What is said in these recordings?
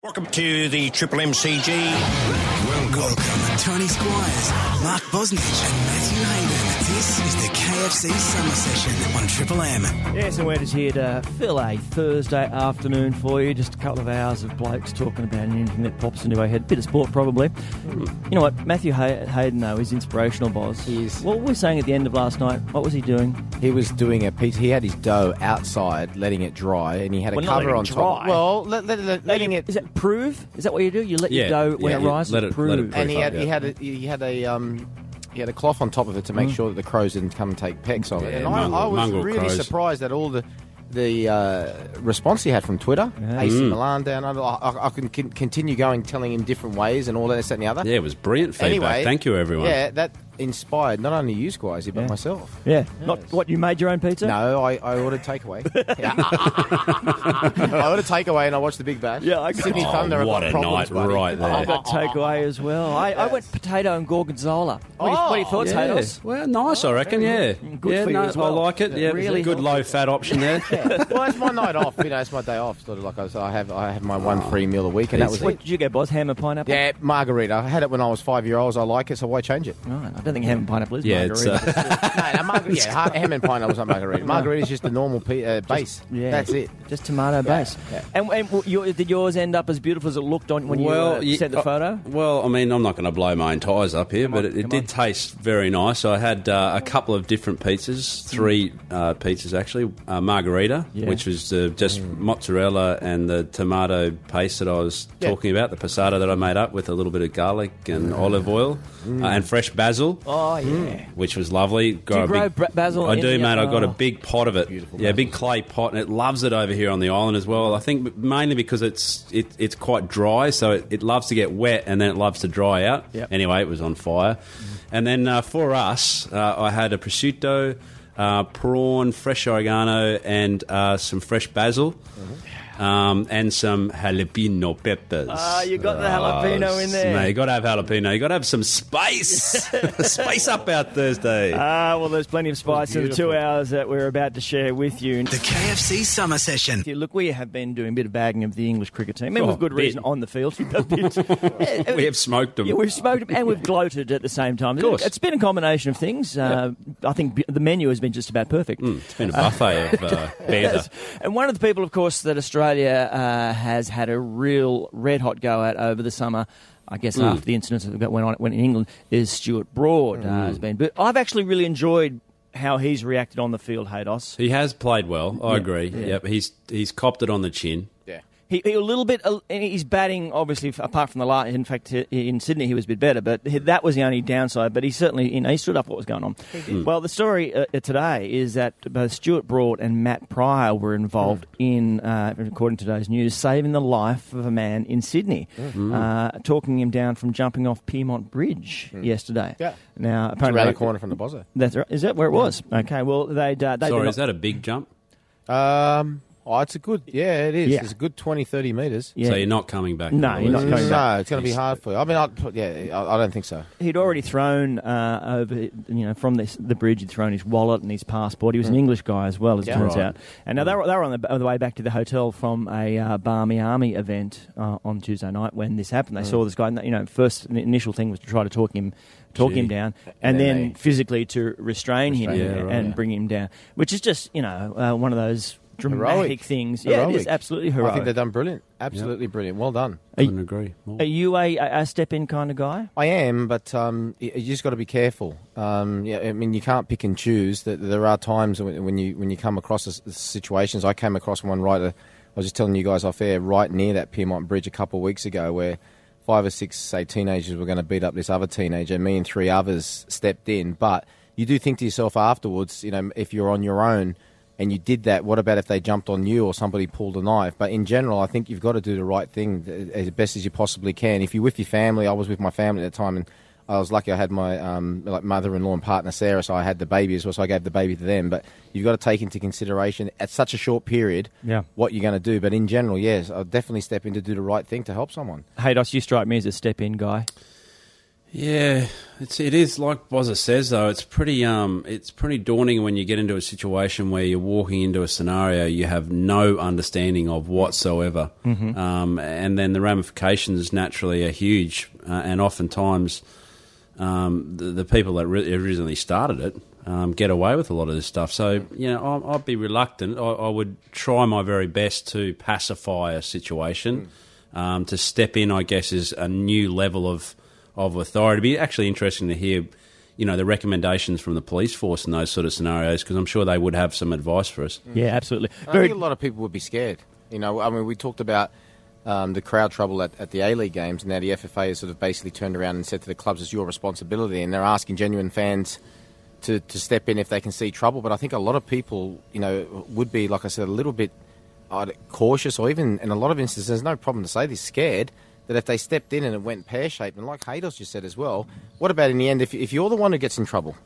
Welcome to the Triple MCG. Welcome, Tony Squires, Mark Bosnich, and Matthew Hayden. This is the KFC Summer Session on Triple M. Yes, and we're just here to fill a Thursday afternoon for you. Just a couple of hours of blokes talking about anything that pops into our head. Bit of sport, probably. You know what? Matthew Hay- Hayden, though, is inspirational, boss. He is. What were we saying at the end of last night? What was he doing? He was doing a piece. He had his dough outside, letting it dry, and he had a Well, not cover letting on it top. dry. Well, let, let, let- letting it. Is that prove? Is that what you do? You let Yeah, your dough when yeah, it rises Let it- prove. let it And he had up, he had a, he had a um he had a cloth on top of it to make sure that the crows didn't come and take pecks of it. Yeah, And I, I was really crows. surprised at all the the uh, response he had from Twitter. Yeah. AC Mm. Milan down. under. I, I, I can con- continue going, telling him different ways and all that, this, that, and the other. Yeah, it was brilliant feedback. Anyway, Thank you, everyone. Yeah, that inspired not only you, Squires, but Yeah. myself. yeah. Not what you made your own pizza. No, I, I ordered takeaway. Yeah. I ordered takeaway and I watched the Big Bash. Yeah, I got- Sydney Oh, Thunder. have oh, what got a problems, night buddy. right there. I got takeaway as well. I, I went potato and gorgonzola. What, do you, what are your thoughts, oh, Yeah. Haydos? Well, nice, I reckon. Yeah, Good yeah, for you as well. I like it. Yeah, Really good healthy. low fat option there. well, it's my night off. You know, it's my day off. Sort of like I, was, I have, I have my one free meal a week, and that was What it. did you get, boss? Ham and pineapple? Yeah, margarita. I had it when I was five year old. I like it, so why change it? Right. I don't think ham and pineapple is Yeah, it's, margarita. no, no, margarita. Yeah, ha- ham and pineapple was not margarita. Margarita is just the normal pe- uh, base. Yeah. That's it. Just tomato base. yeah. And, and w- your, did yours end up as beautiful as it looked on when you uh, ye- sent the uh, photo? well, I mean, I'm not going to blow my own tyres up here, but on, it, it did on. taste very nice. I had uh, a couple of different pizzas, three uh, pizzas actually. Uh, margarita, Yeah. which was uh, just mozzarella and the tomato paste that I was Yeah. talking about, the passata that I made up with a little bit of garlic and olive oil uh, and fresh basil. Oh, yeah. which was lovely. Got you a grow big, bra- basil I in do, the- mate. I've got a oh. big pot of it. yeah, big clay pot, and it loves it over here on the island as well. I think mainly because it's it, it's quite dry, so it, it loves to get wet and then it loves to dry out. Yep. Anyway, it was on fire. And then uh, for us, uh, I had a prosciutto, uh, prawn, fresh oregano, and uh, some fresh basil. Um, and some jalapeno peppers. Ah, you got the jalapeno in there. Mate, you got to have jalapeno. You got to have some spice. spice up out Thursday. Ah, well, there's plenty of spice in the two hours that we're about to share with you. The KFC Summer Session. Yeah, Look, we have been doing a bit of bagging of the English cricket team, and Oh, with good bit. reason on the field. A bit. Yeah, we have smoked them. Yeah, we've smoked them and we've gloated at the same time. Of course. It's been a combination of things. Uh, I think the menu has been just about perfect. Mm, it's been a buffet of uh, banter. And one of the people, of course, that Australia uh, has had a real red hot go at over the summer. I guess Mm. after the incidents that went on went in England is Stuart Broad uh, has been. But I've actually really enjoyed how he's reacted on the field, Haydos. He has played well. I Yeah, agree. yeah. Yep, he's he's copped it on the chin. Yeah. He, he a little bit. uh, He's batting obviously apart from the last. In fact, in Sydney he was a bit better, but that was the only downside. But he certainly, you know, he stood up what was going on. Well, the story uh, today is that both Stuart Broad and Matt Prior were involved in, uh, according to today's news, saving the life of a man in Sydney, uh, talking him down from jumping off Pyrmont Bridge yesterday. Yeah. Now apparently Around the corner from the Bozza. That's right. Is that where it was? Okay. Well, they'd. Uh, they'd Sorry, been- is that a big jump? Um, oh, it's a good. Yeah, it is. Yeah. It's a good 20, 30 metres. Yeah. So you're not coming back? No, you're not words? coming no, it's going to be hard for you. I mean, I, yeah, I, I don't think so. he'd already thrown uh, over, you know, from this, the bridge. He'd thrown his wallet and his passport. He was an English guy as well, as it Yeah. turns Right. out. And now they were, they were on the, on the way back to the hotel from a uh, Barmy Army event uh, on Tuesday night when this happened. They saw this guy. And, you know, first the initial thing was to try to talk him. Talk Gee. him down, and, And then then they- physically to restrain, him Restrain him, and, yeah, right. and bring him down, which is just you know uh, one of those dramatic Heroic. things. Yeah, it is Heroic. absolutely I think they've done brilliant. Absolutely brilliant. Well done. I you- Couldn't agree. more. Are you a, a step in kind of guy? I am, but um, you, you just got to be careful. Um, yeah, I mean, you can't pick and choose. That there are times when, when you when you come across s- situations. I came across one right. uh, I was just telling you guys off air, right near that Pyrmont Bridge a couple of weeks ago, where five or six, say, teenagers were going to beat up this other teenager. Me and three others stepped in, but you do think to yourself afterwards, you know, if you're on your own. And you did that. What about if they jumped on you or somebody pulled a knife? But in general, I think you've got to do the right thing as best as you possibly can. If you're with your family, I was with my family at the time, and I was lucky. I had my um, like mother-in-law and partner Sarah, so I had the baby as well. So I gave the baby to them. But you've got to take into consideration at such a short period, Yeah. what you're going to do. But in general, yes, I'll definitely step in to do the right thing to help someone. Hey, Dos, you strike me as a step in guy. Yeah, it's it is like Bozza says though. It's pretty um it's pretty daunting when you get into a situation where you're walking into a scenario you have no understanding of whatsoever, um, and then the ramifications naturally are huge, uh, and oftentimes um, the, the people that re- originally started it um, get away with a lot of this stuff. So you know, I, I'd be reluctant. I, I would try my very best to pacify a situation. Um, to step in, I guess, is a new level of of authority. It'd be actually interesting to hear, you know, the recommendations from the police force in those sort of scenarios because I'm sure they would have some advice for us. Yeah, absolutely. I Very, think a lot of people would be scared. You know, I mean, we talked about um, the crowd trouble at, at the A League games, and now the FFA has sort of basically turned around and said to the clubs, "It's your responsibility," and they're asking genuine fans to, to step in if they can see trouble. But I think a lot of people, you know, would be, like I said, a little bit uh, cautious, or even in a lot of instances, there's no problem to say this, scared that if they stepped in and it went pear shaped, and like Haydos just said as well, what about in the end if, if you're the one who gets in trouble?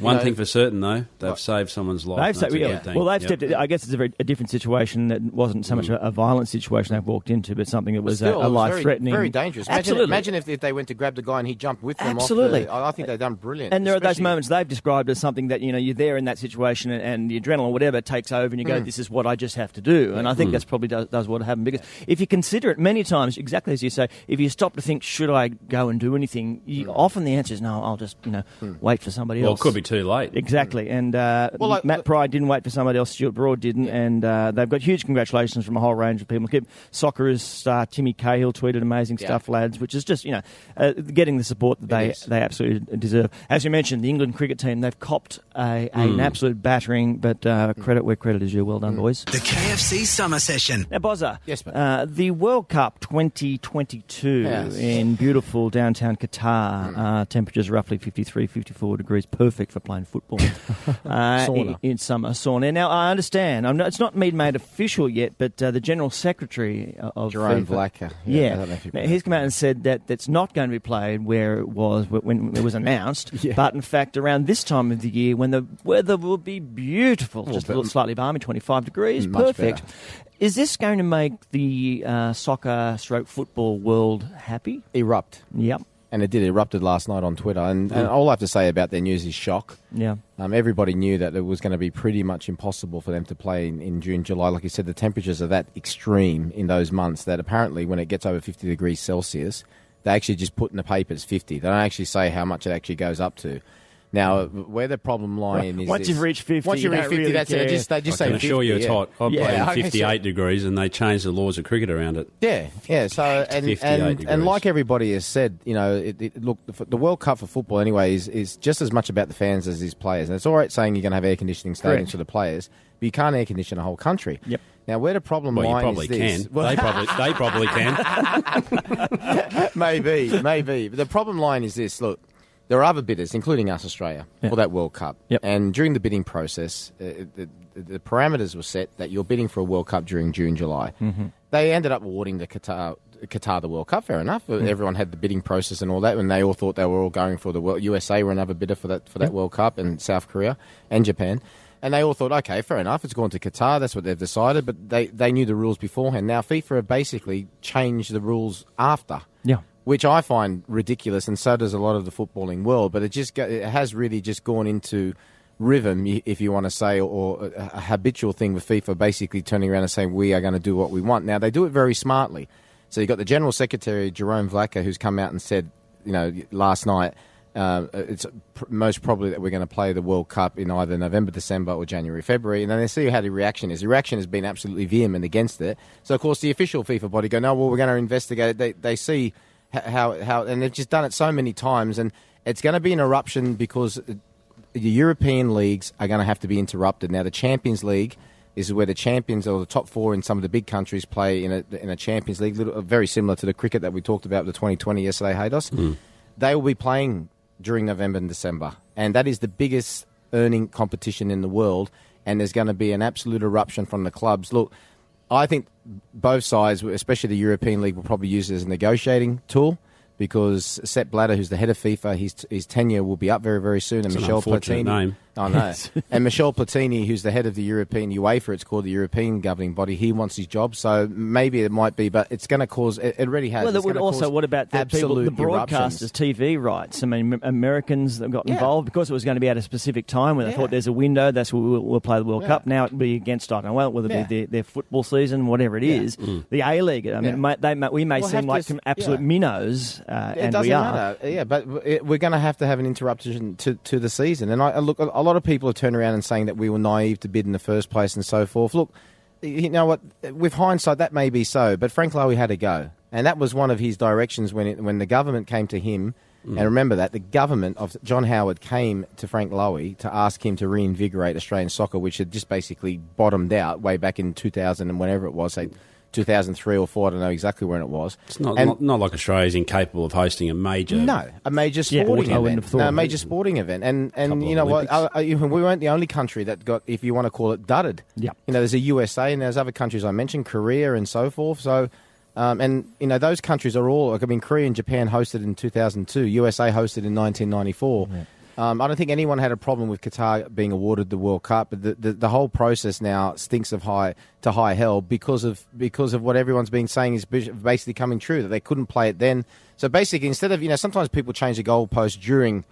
One know- thing for certain, though, they've What? saved someone's life. They've and said, that's a yeah, well, they've Yep. stepped. I guess it's a very a different situation that wasn't so much a, a violent situation they've walked into, but something that was Still, a, a life very, threatening, very dangerous. Imagine, Absolutely. imagine if, if they went to grab the guy and he jumped with them. Absolutely. Off the, I I think they've done brilliant. And there are those moments they've described as something that you know you're there in that situation and, and the adrenaline or whatever takes over and you Mm. go, "This is what I just have to do." And I think that's probably does, does what happened because if you consider it many times, exactly as you say, if you stop to think, "Should I go and do anything?" You, Mm. Often the answer is, "No, I'll just you know wait for somebody Well, else." it could be too late. Exactly, and uh, Well, like- Matt Prior didn't wait for somebody else. Stuart Broad didn't, and uh, they've got huge congratulations from a whole range of people. Keep Soccer's star Timmy Cahill tweeted amazing Yeah. stuff, lads, which is just you know uh, getting the support that they they absolutely deserve. As you mentioned, the England cricket team they've copped a, Hmm. an absolute battering, but uh, credit where credit is due. Well done, boys. The KFC Summer Session. Now, Bozza, Yes, mate. uh, the World Cup 2022 Yes. in beautiful downtown Qatar, uh, temperatures roughly 53, 54 degrees, perfect for playing football uh, in, in summer sauna. Now, I understand, I'm not, it's not been made official yet, but uh, the General Secretary of Jerome FIFA, Valcke. yeah, I don't know if he's come out and said that that's not going to be played where it was when it was announced, Yeah. but in fact around this time of the year when the weather will be beautiful, just a little slightly balmy, 25 degrees, Much perfect. better. Is this going to make the uh, soccer stroke football world happy? erupt. Yep. And it did erupted last night on Twitter. And, and all I have to say about their news is shock. Yeah. Um, everybody knew that it was going to be pretty much impossible for them to play in, in June, July. Like you said, the temperatures are that extreme in those months that apparently when it gets over 50 degrees Celsius, they actually just put in the papers 50. They don't actually say how much it actually goes up to. Now, where the problem lying is Once this- you've reached 50, once you you reach 50, really that's care. it. Just, they just I say can assure 50, you it's yeah. hot. I've Yeah, played I in can 58 say- degrees and they changed the laws of cricket around it. Yeah, yeah. So and and, and like everybody has said, you know, it, it, look, the, the World Cup for football anyway is, is just as much about the fans as these players. And it's all right saying you're going to have air conditioning stadiums Correct. for the players, but you can't air condition a whole country. Yep. Now, where the problem Well, you lies probably is this. can. Well, they probably they probably can. maybe, maybe. But the problem line is this: look, there are other bidders, including us, Australia, Yeah. for that World Cup. Yep. And during the bidding process, uh, the, the parameters were set that you're bidding for a World Cup during June, July. Mm-hmm. They ended up awarding the Qatar. Qatar the World Cup, fair enough. Mm. Everyone had the bidding process and all that, and they all thought they were all going for the World. USA were another bidder for that for that World Cup, and South Korea and Japan, and they all thought, okay, fair enough, it's gone to Qatar. That's what they've decided, but they they knew the rules beforehand. Now FIFA have basically changed the rules after Yeah. Which I find ridiculous, and so does a lot of the footballing world. But it just it has really just gone into rhythm, if you want to say, or a, a habitual thing with FIFA, basically turning around and saying we are going to do what we want. Now they do it very smartly. So you've got the general secretary Jerome Valcke, who's come out and said, you know, last night. Uh, it's pr- most probably that we're going to play the World Cup in either November, December, or January, February, and then they see how the reaction is. The reaction has been absolutely vehement against it. So, of course, the official FIFA body go, "No, well, we're going to investigate it." They they see how how, and they've just done it so many times, and it's going to be an eruption because the European leagues are going to have to be interrupted. Now, the Champions League is where the champions or the top four in some of the big countries play in a in a Champions League, little, very similar to the cricket that we talked about the 2020 yesterday, Haydos. Hmm. They will be playing during November and December, and that is the biggest earning competition in the world. And there's going to be an absolute eruption from the clubs. Look, I think both sides, especially the European League, will probably use it as a negotiating tool because Sepp Blatter, who's the head of FIFA, his, his tenure will be up very, very soon, and It's an Michel unfortunate Platini. name. I know. and Michel Platini, who's the head of the European UEFA, it's called the European governing body. He wants his job, so maybe it might be, but it's going to cause. It, it already has. Well, it's would also, what about the people, the broadcasters' TV rights? I mean, Am- Americans that got Yeah. involved because it was going to be at a specific time when they Yeah. thought there's a window, that's where we'll, we'll play the World Yeah. Cup. Now it'll be against, I don't know, well, whether it be their, their football season, whatever it is. Is, the A League. I mean, it may, they may, we may Well, seem like to- some absolute minnows, uh, It and doesn't we are. matter. Yeah, but it, we're going to have to have an interruption to, to the season. And I, I look, a lot of people have turned around and saying that we were naive to bid in the first place and so forth. Look, you know what? With hindsight, that may be so, but Frank Lowy had a go, and that was one of his directions when it, when the government came to him. Mm. And remember that the government of John Howard came to Frank Lowy to ask him to reinvigorate Australian soccer, which had just basically bottomed out way back in 2000 and whenever it was, 2003 or four. I don't know exactly when it was. It's not, And- not not like Australia's incapable of hosting a major. no, a major sporting wouldn't event. No, a major sporting event, and and you know what? We weren't the only country that got, if you want to call it, dudded. Yeah. You know, there's a USA and there's other countries I mentioned, Korea and so forth. So, um, and you know, those countries are all. Like, I mean, Korea and Japan hosted in 2002. USA hosted in 1994. Um, I don't think anyone had a problem with Qatar being awarded the World Cup, but the, the, the whole process now stinks of high to high hell because of because of what everyone's been saying is basically coming true that they couldn't play it then. So basically, instead of you know, sometimes people change the goalpost during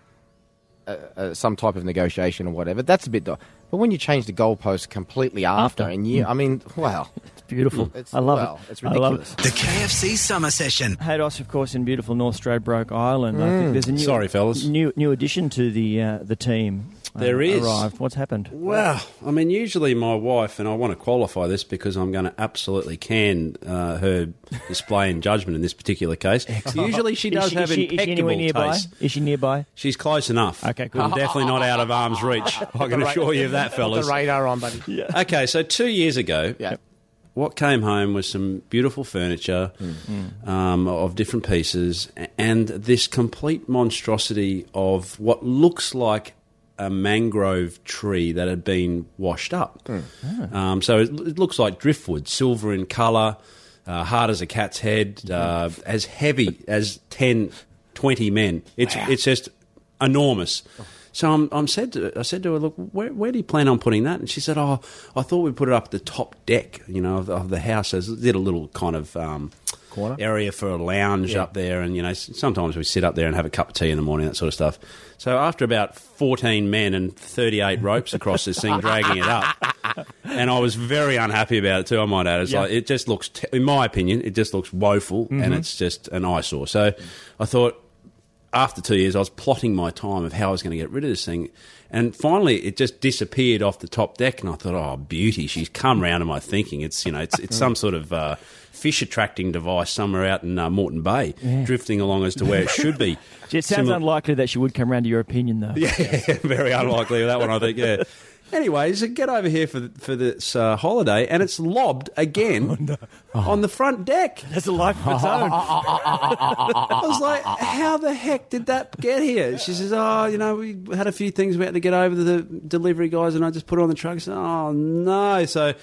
uh, uh, some type of negotiation or whatever. That's a bit. do- But when you change the goalpost completely after, After. and you, I mean, wow, It's beautiful. it's, I love well, it. It's I love ridiculous. it. The KFC Summer Session. Haydos, of course, in beautiful North Stradbroke Island. I Mm. think there's a new, Sorry, fellas. new new addition to the uh, the team. Uh, There is. arrived. What's happened? Well, I mean, usually my wife, and I want to qualify this because I'm going to absolutely can uh, her display and judgment in this particular case. Usually she does is she, have is she, is she impeccable anywhere nearby? taste. Is she nearby? She's close enough. Okay, cool. I'm definitely not out of arm's reach. I can assure you of that, Put fellas. the radar on, buddy. Okay, so two years ago, Yeah. what came home was some beautiful furniture Hmm. um, of different pieces and this complete monstrosity of what looks like a mangrove tree that had been washed up. Hmm. Um, so it, it looks like driftwood, silver in colour, uh, hard as a cat's head, uh, as heavy as 10, 20 men. It's, it's just enormous. So I'm, I'm said to, I said to her, look, where, where do you plan on putting that? And she said, oh, I thought we'd put it up the top deck, you know, of, of the house. There's did a little kind of um, Corner? area for a lounge up there, and you know, sometimes we sit up there and have a cup of tea in the morning, that sort of stuff. So after about 14 men and 38 ropes across this thing, dragging it up, and I was very unhappy about it too. I might add, it's Yeah. like it just looks, in my opinion, it just looks woeful, and it's just an eyesore. So I thought after two years, I was plotting my time of how I was going to get rid of this thing. And finally, it just disappeared off the top deck. And I thought, oh, beauty. She's come round to my thinking. It's, you know, it's, it's some sort of uh, fish attracting device somewhere out in uh, Moreton Bay, drifting along as to where it should be. It sounds unlikely that she would come round to your opinion, though. yeah, very unlikely that one, I think, yeah. Anyways, get over here for for this uh, holiday, and it's lobbed again on the front deck. That's a life of its own. I was like, how the heck did that get here? She says, oh, you know, we had a few things we had to get over to the delivery guys, and I just put it on the truck. I said, oh, no. So,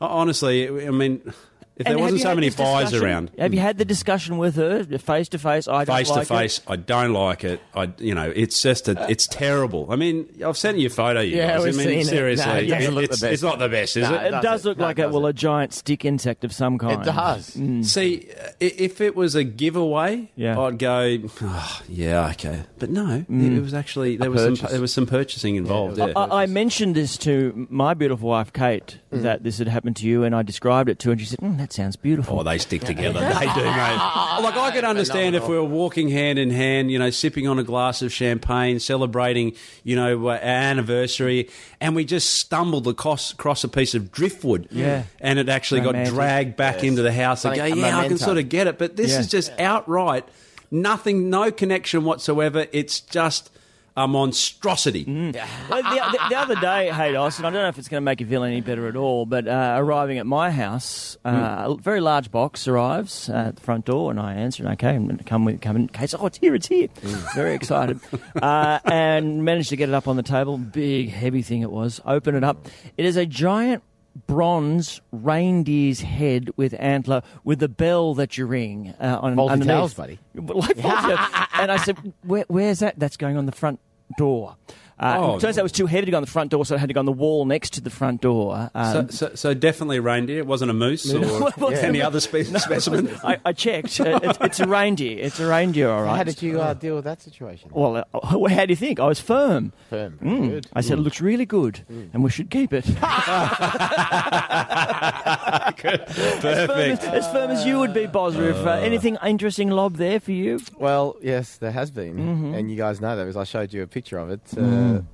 honestly, I mean, if there And wasn't so many this fires around. Have you had the discussion with her face to face? I don't Face to like it. face, I don't like it. I, you know, it's just a, it's terrible. I mean, I've sent you a photo. You Yeah, guys. we've I mean, seen it. seriously, No, it doesn't look the it's, best. it's not the best, is No, it? It does does it? look No, like it a well, a giant stick insect of some kind. It does. See, uh, if it was a giveaway, Yeah. I'd go, oh, yeah, okay. But no, it was actually there was some there was some purchasing involved. Yeah, I, I mentioned this to my beautiful wife Kate Mm. that this had happened to you, and I described it to her, and she said, mm, "That sounds beautiful." Oh, they stick together. they do, mate. Like I could understand if we were walking hand in hand, you know, sipping on a glass of champagne, celebrating, you know, uh, our anniversary, and we just stumbled across, across a piece of driftwood, Yeah. and it actually Romantic. got dragged back into the house. I go, Something- a yeah, I can sort of get it, but this Yeah. is just outright nothing, no connection whatsoever. It's just a monstrosity. Well, the, the, the other day, hey, Austin, I don't know if it's going to make you feel any better at all, but uh, arriving at my house, uh, a very large box arrives uh, at the front door, and I answer, and okay, I'm going to come with, come in. Kate's, oh, it's here, it's here. Very excited. Uh, and managed to get it up on the table. Big, heavy thing it was. Open it up. It is a giant bronze reindeer's head with antler with the bell that you ring uh, on Faulty underneath. buddy. Like, and I said, Where, "Where's that?" That's going on the front door. Uh, Oh, it turns out it was too heavy to go on the front door, so it had to go on the wall next to the front door. So, Um, so, so definitely a reindeer. It wasn't a moose or Well, any other spe- specimen. I, I checked. Uh, it's, it's a reindeer. It's a reindeer, all right. How did you uh, deal with that situation? Well, uh, how do you think? I was firm. Firm. Mm. Good. I said it looks really good, and we should keep it. As firm as, as firm as you would be, Bozza. If uh, anything interesting lob there for you? Well, yes, there has been, Mm-hmm. and you guys know that because I showed you a picture of it. Uh, Mm.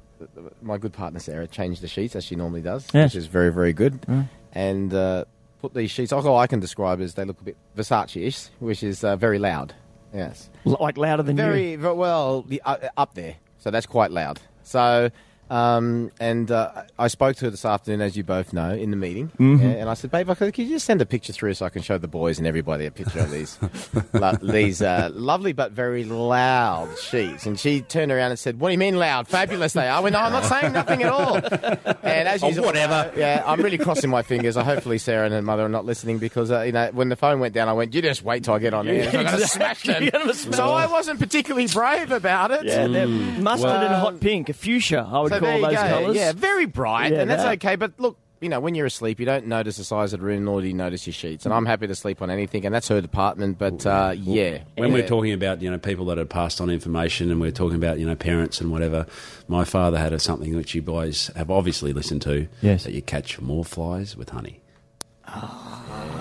My good partner Sarah changed the sheets as she normally does, Yes. which is very, very good, Mm. and uh, put these sheets. All I can describe as they look a bit Versace-ish, which is uh, very loud. Yes, like louder than you. very, very well the, uh, up there. So that's quite loud. So. Um, and uh, I spoke to her this afternoon, as you both know, in the meeting. Mm-hmm. Yeah, and I said, "Babe, could, could you just send a picture through so I can show the boys and everybody a picture of these lo- these uh, lovely but very loud sheets?" And she turned around and said, "What do you mean loud? Fabulous they are." I went, "No, I'm not saying nothing at all." And as Oh, you whatever. yeah, I'm really crossing my fingers. Uh, hopefully, Sarah and her mother are not listening because uh, you know when the phone went down, I went, "You just wait till I get on there." I'm gonna smash them. You're gonna smash So I wasn't particularly brave about it. Yeah, they're mustard and hot pink, a fuchsia, I would So there call you those go. colours. Yeah, very bright, Yeah, and that's that. okay. But look, you know, when you're asleep, you don't notice the size of the room, nor do you notice your sheets. And I'm happy to sleep on anything, and that's her department. But uh, yeah, When yeah. we're talking about you know people that have passed on information, and we're talking about you know parents and whatever, my father had a, something which you boys have obviously listened to. Yes. that you catch more flies with honey.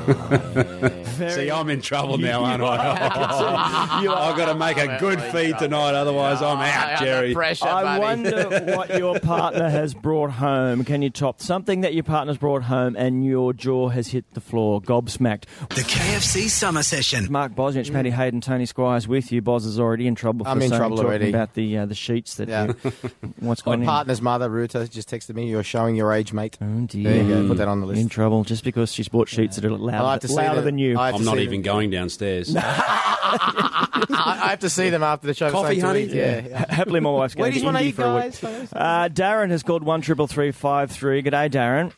Very- See, I'm in trouble now, aren't I? Are- I've got to make a good feed tonight, otherwise I'm out, Jerry. pressure, I buddy. wonder what your partner has brought home. Can you top something that your partner's brought home and your jaw has hit the floor, gobsmacked? The KFC Summer Session. Mark Bosnich, Paddy Hayden, Tony Squires with you. Boz is already in trouble. For I'm in trouble talking already. about the uh, the sheets that. Yeah. you- what's My going on? partner's mother, Ruta, just texted me. You're showing your age, mate. Oh dear. There you go. Put that on the list. In trouble just because she's bought sheets that are I'll have to see louder them. than you. I have I'm to not see even them. going downstairs. I, I have to see them after the show. Coffee, So honey? Yeah. yeah. Happily, my wife's going Ladies to want to Indy eat, for a week. guys. fellas? Uh, Darren has called one triple three five three. G'day, Darren.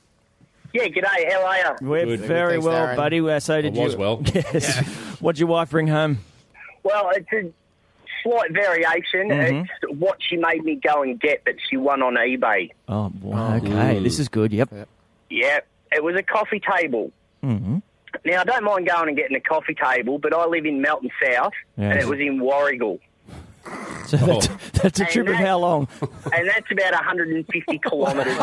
Yeah, g'day. How are you? We're Good. very Thanks, well, Darren. buddy. Uh, So did I was you? well. Yes. What'd your wife bring home? Well, it's a slight variation. It's what she made me go and get that she won on eBay. Oh, wow, okay. This is good. Yep. Yeah, it was a coffee table. Mm-hmm. Now, I don't mind going and getting a coffee table, but I live in Melton South, and it was in Warragul. So that's, oh. that's a And trip of how long? And that's about 150 kilometres away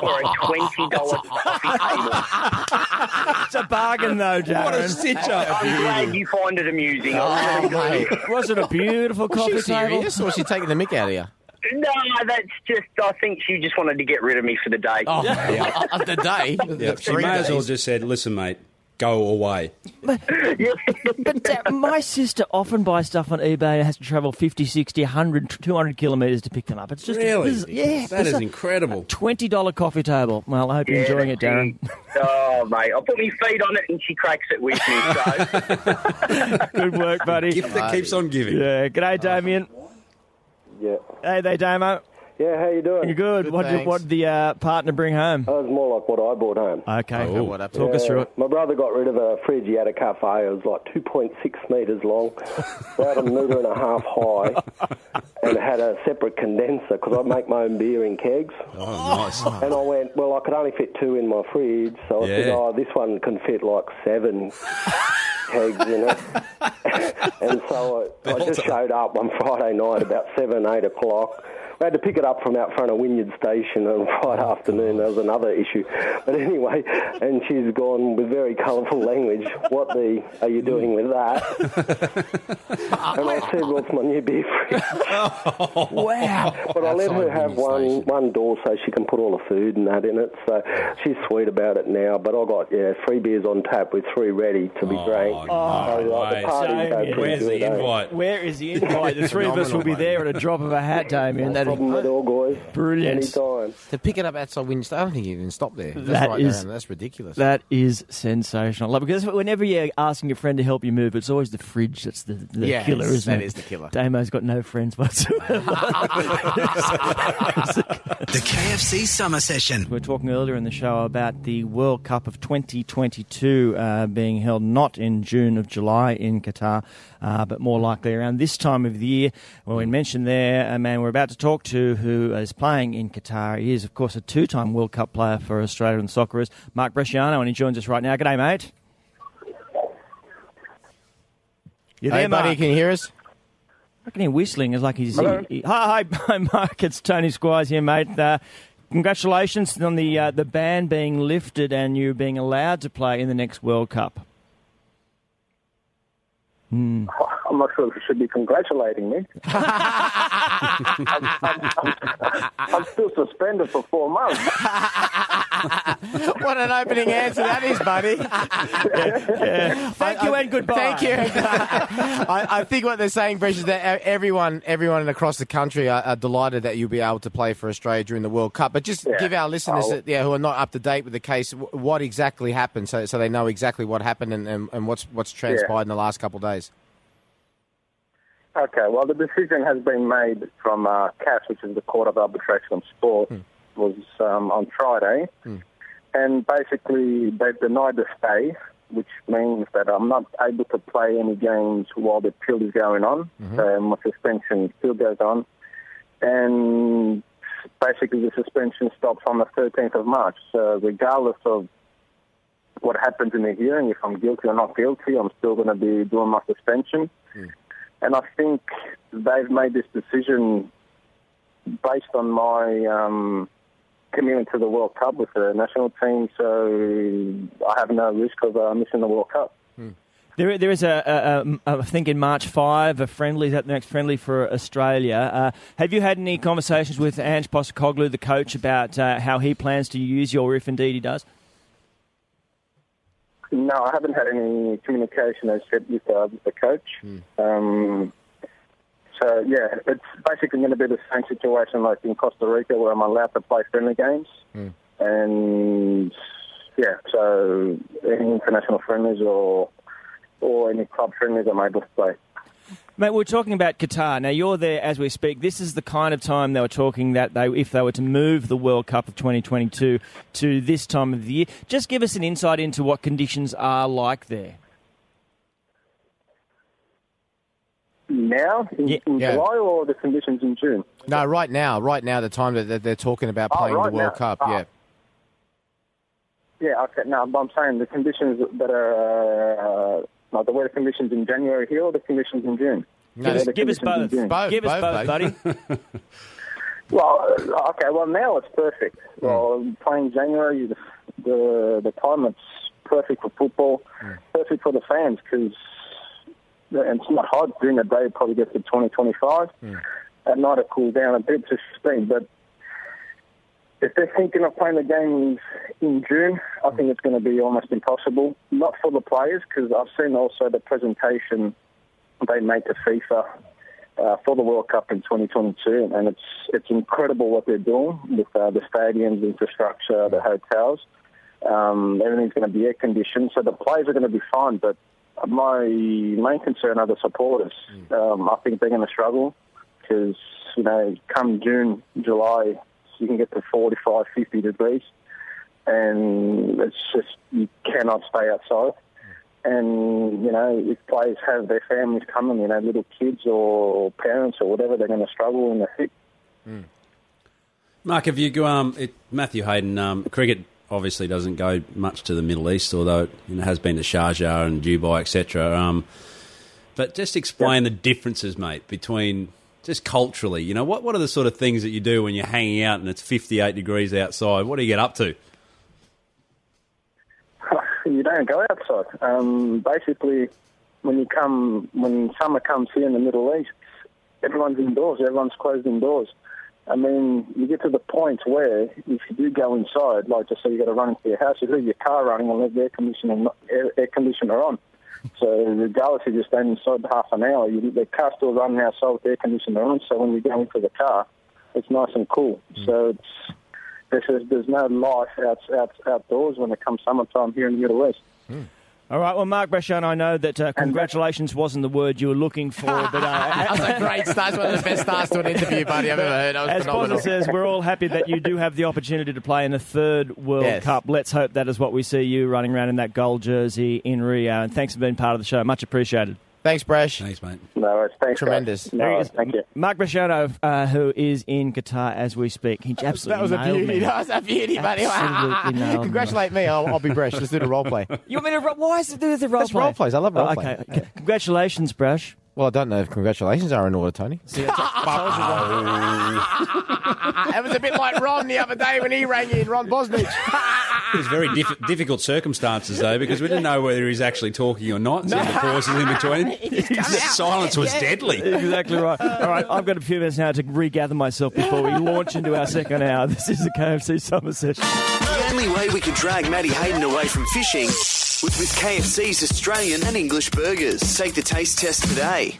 for a $20 coffee table. It's a bargain, though, Darren. What a stitch up. I'm glad you find it amusing. I Oh, really mate. Was it a beautiful Was coffee she table? serious, or was she taking the mick out of you? No, that's just, I think she just wanted to get rid of me for the day. Oh, yeah. of the day. Yeah, she may as well just said, "Listen, mate, go away." But uh, my sister often buys stuff on eBay and has to travel 50, 60, 100, 200 kilometres to pick them up. It's just Really? biz- yeah, that is bizarre. incredible. $20 coffee table. Well, I hope you're Yeah, enjoying it, Darren. Oh, mate, I put my feet on it and she cracks it with me. So, Good work, buddy. Gift that keeps on giving. Yeah, g'day, Damien. Yeah. Hey there, Damo. Yeah, how you doing? You good? Good, what did thanks. what did the uh, partner bring home? That was more like what I brought home. Okay, Oh, what happened? talk us Yeah, through it. My brother got rid of a fridge. He had a cafe. It was like 2.6 metres long, about a metre and a half high, and it had a separate condenser because I make my own beer in kegs. Oh, nice. And I went, well, I could only fit two in my fridge, so I said, Yeah. oh, this one can fit like seven kegs in it. and so I, I just showed up one Friday night about seven, eight o'clock. We had to pick it up from out front of Wynyard Station on Friday afternoon. That was another issue. But anyway, and she's gone with very colourful language. What the are you doing with that? and I said, well, it's my new beer fridge. Wow. But I let her have one Station. one door so she can put all the food and that in it. So she's sweet about it now. But I got yeah three beers on tap with three ready to be drank. Oh, so like, mate. the parties Same go Where's good, the eh? invite? Where is the invite? The three of us will be there at a drop of a hat, Damien. No That'd problem be at all, guys. Brilliant. Anytime. To pick it up outside Winchester, I don't think you even stop there. That's That right, is- That's ridiculous. That is sensational. Like, Because whenever you're asking your friend to help you move, it's always the fridge that's the, the Yes, killer, isn't that it? is the killer. Damo's got no friends whatsoever. The KFC Summer Session. We were talking earlier in the show about the World Cup of 2022 uh, being held not in June of July in Qatar, uh, but more likely around this time of the year. Well, we mentioned there, uh, man, we're about to talk to who is playing in Qatar. He is, of course, a two-time World Cup player for Australia and Socceroos, Mark Bresciano, and he joins us right now. G'day, mate. You Hey, there, buddy, Mark? can you hear us? I can hear whistling. It's like he's. Hello. he- hi, hi, hi, Mark. It's Tony Squires here, mate. Uh, congratulations on the uh, the ban being lifted and you being allowed to play in the next World Cup. 嗯。好 I'm not sure if you should be congratulating me. I'm, I'm- I'm- I'm still suspended for four months. what an opening answer that is, buddy. Thank you and goodbye. Thank you. I, I think what they're saying, Bresh, is that everyone, everyone across the country are, are delighted that you'll be able to play for Australia during the World Cup. But just Yeah. give our listeners, Oh. that, yeah, who are not up to date with the case, what exactly happened, so, so they know exactly what happened and, and, and what's what's transpired in the last couple of days. Okay, well, the decision has been made from uh, CAS, which is the Court of Arbitration of Sport, was um, on Friday. And basically, they've denied the stay, which means that I'm not able to play any games while the appeal is going on. Uh, my suspension still goes on. And basically, the suspension stops on the 13th of March. So, regardless of what happens in the hearing, if I'm guilty or not guilty, I'm still going to be doing my suspension. And I think they've made this decision based on my um, commitment to the World Cup with the national team, so I have no risk of uh, missing the World Cup. There, there is a, a, a, I think in March 5, a friendly, that next friendly for Australia. Uh, have you had any conversations with Ange Postecoglou, the coach, about uh, how he plans to use you, or if indeed he does? No, I haven't had any communication as yet with, uh, with the coach. Um, so, yeah, it's basically going to be the same situation like in Costa Rica where I'm allowed to play friendly games. And, yeah, so any international friendlies or or any club friendlies I'm able to play. Mate, we're talking about Qatar. Now, you're there as we speak. This is the kind of time they were talking that they, if they were to move the World Cup of 2022 to this time of the year, just give us an insight into what conditions are like there. Now, in, Yeah. in Yeah. July or the conditions in June? No, right now, right now, the time that that they're talking about Oh, playing right the World now. Cup, Oh. yeah. Yeah, okay. No, but I'm saying the conditions that are, uh, like the weather conditions in January here or the conditions in June? No, The Give us, weather give us conditions both. June. Both, Give us both, both, buddy. Well, uh, okay. Well, now it's perfect. Hmm. Well, playing January, the, the the time climate's perfect for football, hmm. perfect for the fans because it's not hot during the day. It probably gets to 20, 25. Hmm. At night, it cools down a bit to 15. But if they're thinking of playing the games in June, I think it's going to be almost impossible. Not for the players because I've seen also the presentation they made to FIFA uh, for the World Cup in 2022, and it's it's incredible what they're doing with uh, the stadiums, infrastructure, the hotels. Um, everything's going to be air conditioned, so the players are going to be fine. But my main concern are the supporters. Um, I think they're going to struggle because you know, come June, July, you can get to 45, 50 degrees, and it's just you cannot stay outside. And, you know, if players have their families coming, you know, little kids or parents or whatever, they're going to struggle in the heat. Mark, have you go, um, it, Matthew Hayden, um, cricket obviously doesn't go much to the Middle East, although it you know, has been to Sharjah and Dubai, etc. Um, but just explain the differences, mate, between just culturally. You know, what what are the sort of things that you do when you're hanging out and it's 58 degrees outside? What do you get up to? you don't go outside. Um, basically, when you come, when summer comes here in the Middle East, everyone's indoors. Everyone's closed indoors. I mean, you get to the point where if you do go inside, like just say you got to run into your house, you leave your car running and leave the air conditioning air, air conditioner on. So regardless if just stay inside half an hour, you, the car's still running outside with air conditioner on. So when you go into the car, it's nice and cool. Mm. So it's there's there's no life out, out outdoors when it comes summertime here in the Middle East. Hmm. All right. Well, Mark Bresciano, I know that uh, congratulations wasn't the word you were looking for, but uh, was a great start. One of the best starts to an interview, buddy, I've ever heard. As phenomenal. Says, we're all happy that you do have the opportunity to play in a third World Yes. Cup. Let's hope that is what we see you running around in that gold jersey in Rio. And thanks for being part of the show. Much appreciated. Thanks, Brash. Thanks, mate. No, worries. thanks. Tremendous. No, worries. thank you. Mark Bresciano, uh, who is in Qatar as we speak. He absolutely That was a beauty. me. That was a beauty, buddy. Absolutely nailed me. Congratulate me. I'll, I'll be Brash. Let's do the role play. You want me to? ro- Why is it do with the role That's play? role plays. I love role Oh, play. Okay. Congratulations, Brash. Well, I don't know if congratulations are in order, Tony. it was a bit like Ron the other day when he rang in, Ron Bosnich. It was very diff- difficult circumstances, though, because we didn't know whether he's actually talking or not. So the pauses in between. The silence was deadly. Exactly right. All right, I've got a few minutes now to regather myself before we launch into our second hour. This is the KFC Summer Session. The only way we could drag Maddie Hayden away from fishing was with KFC's Australian and English burgers. Take the taste test today.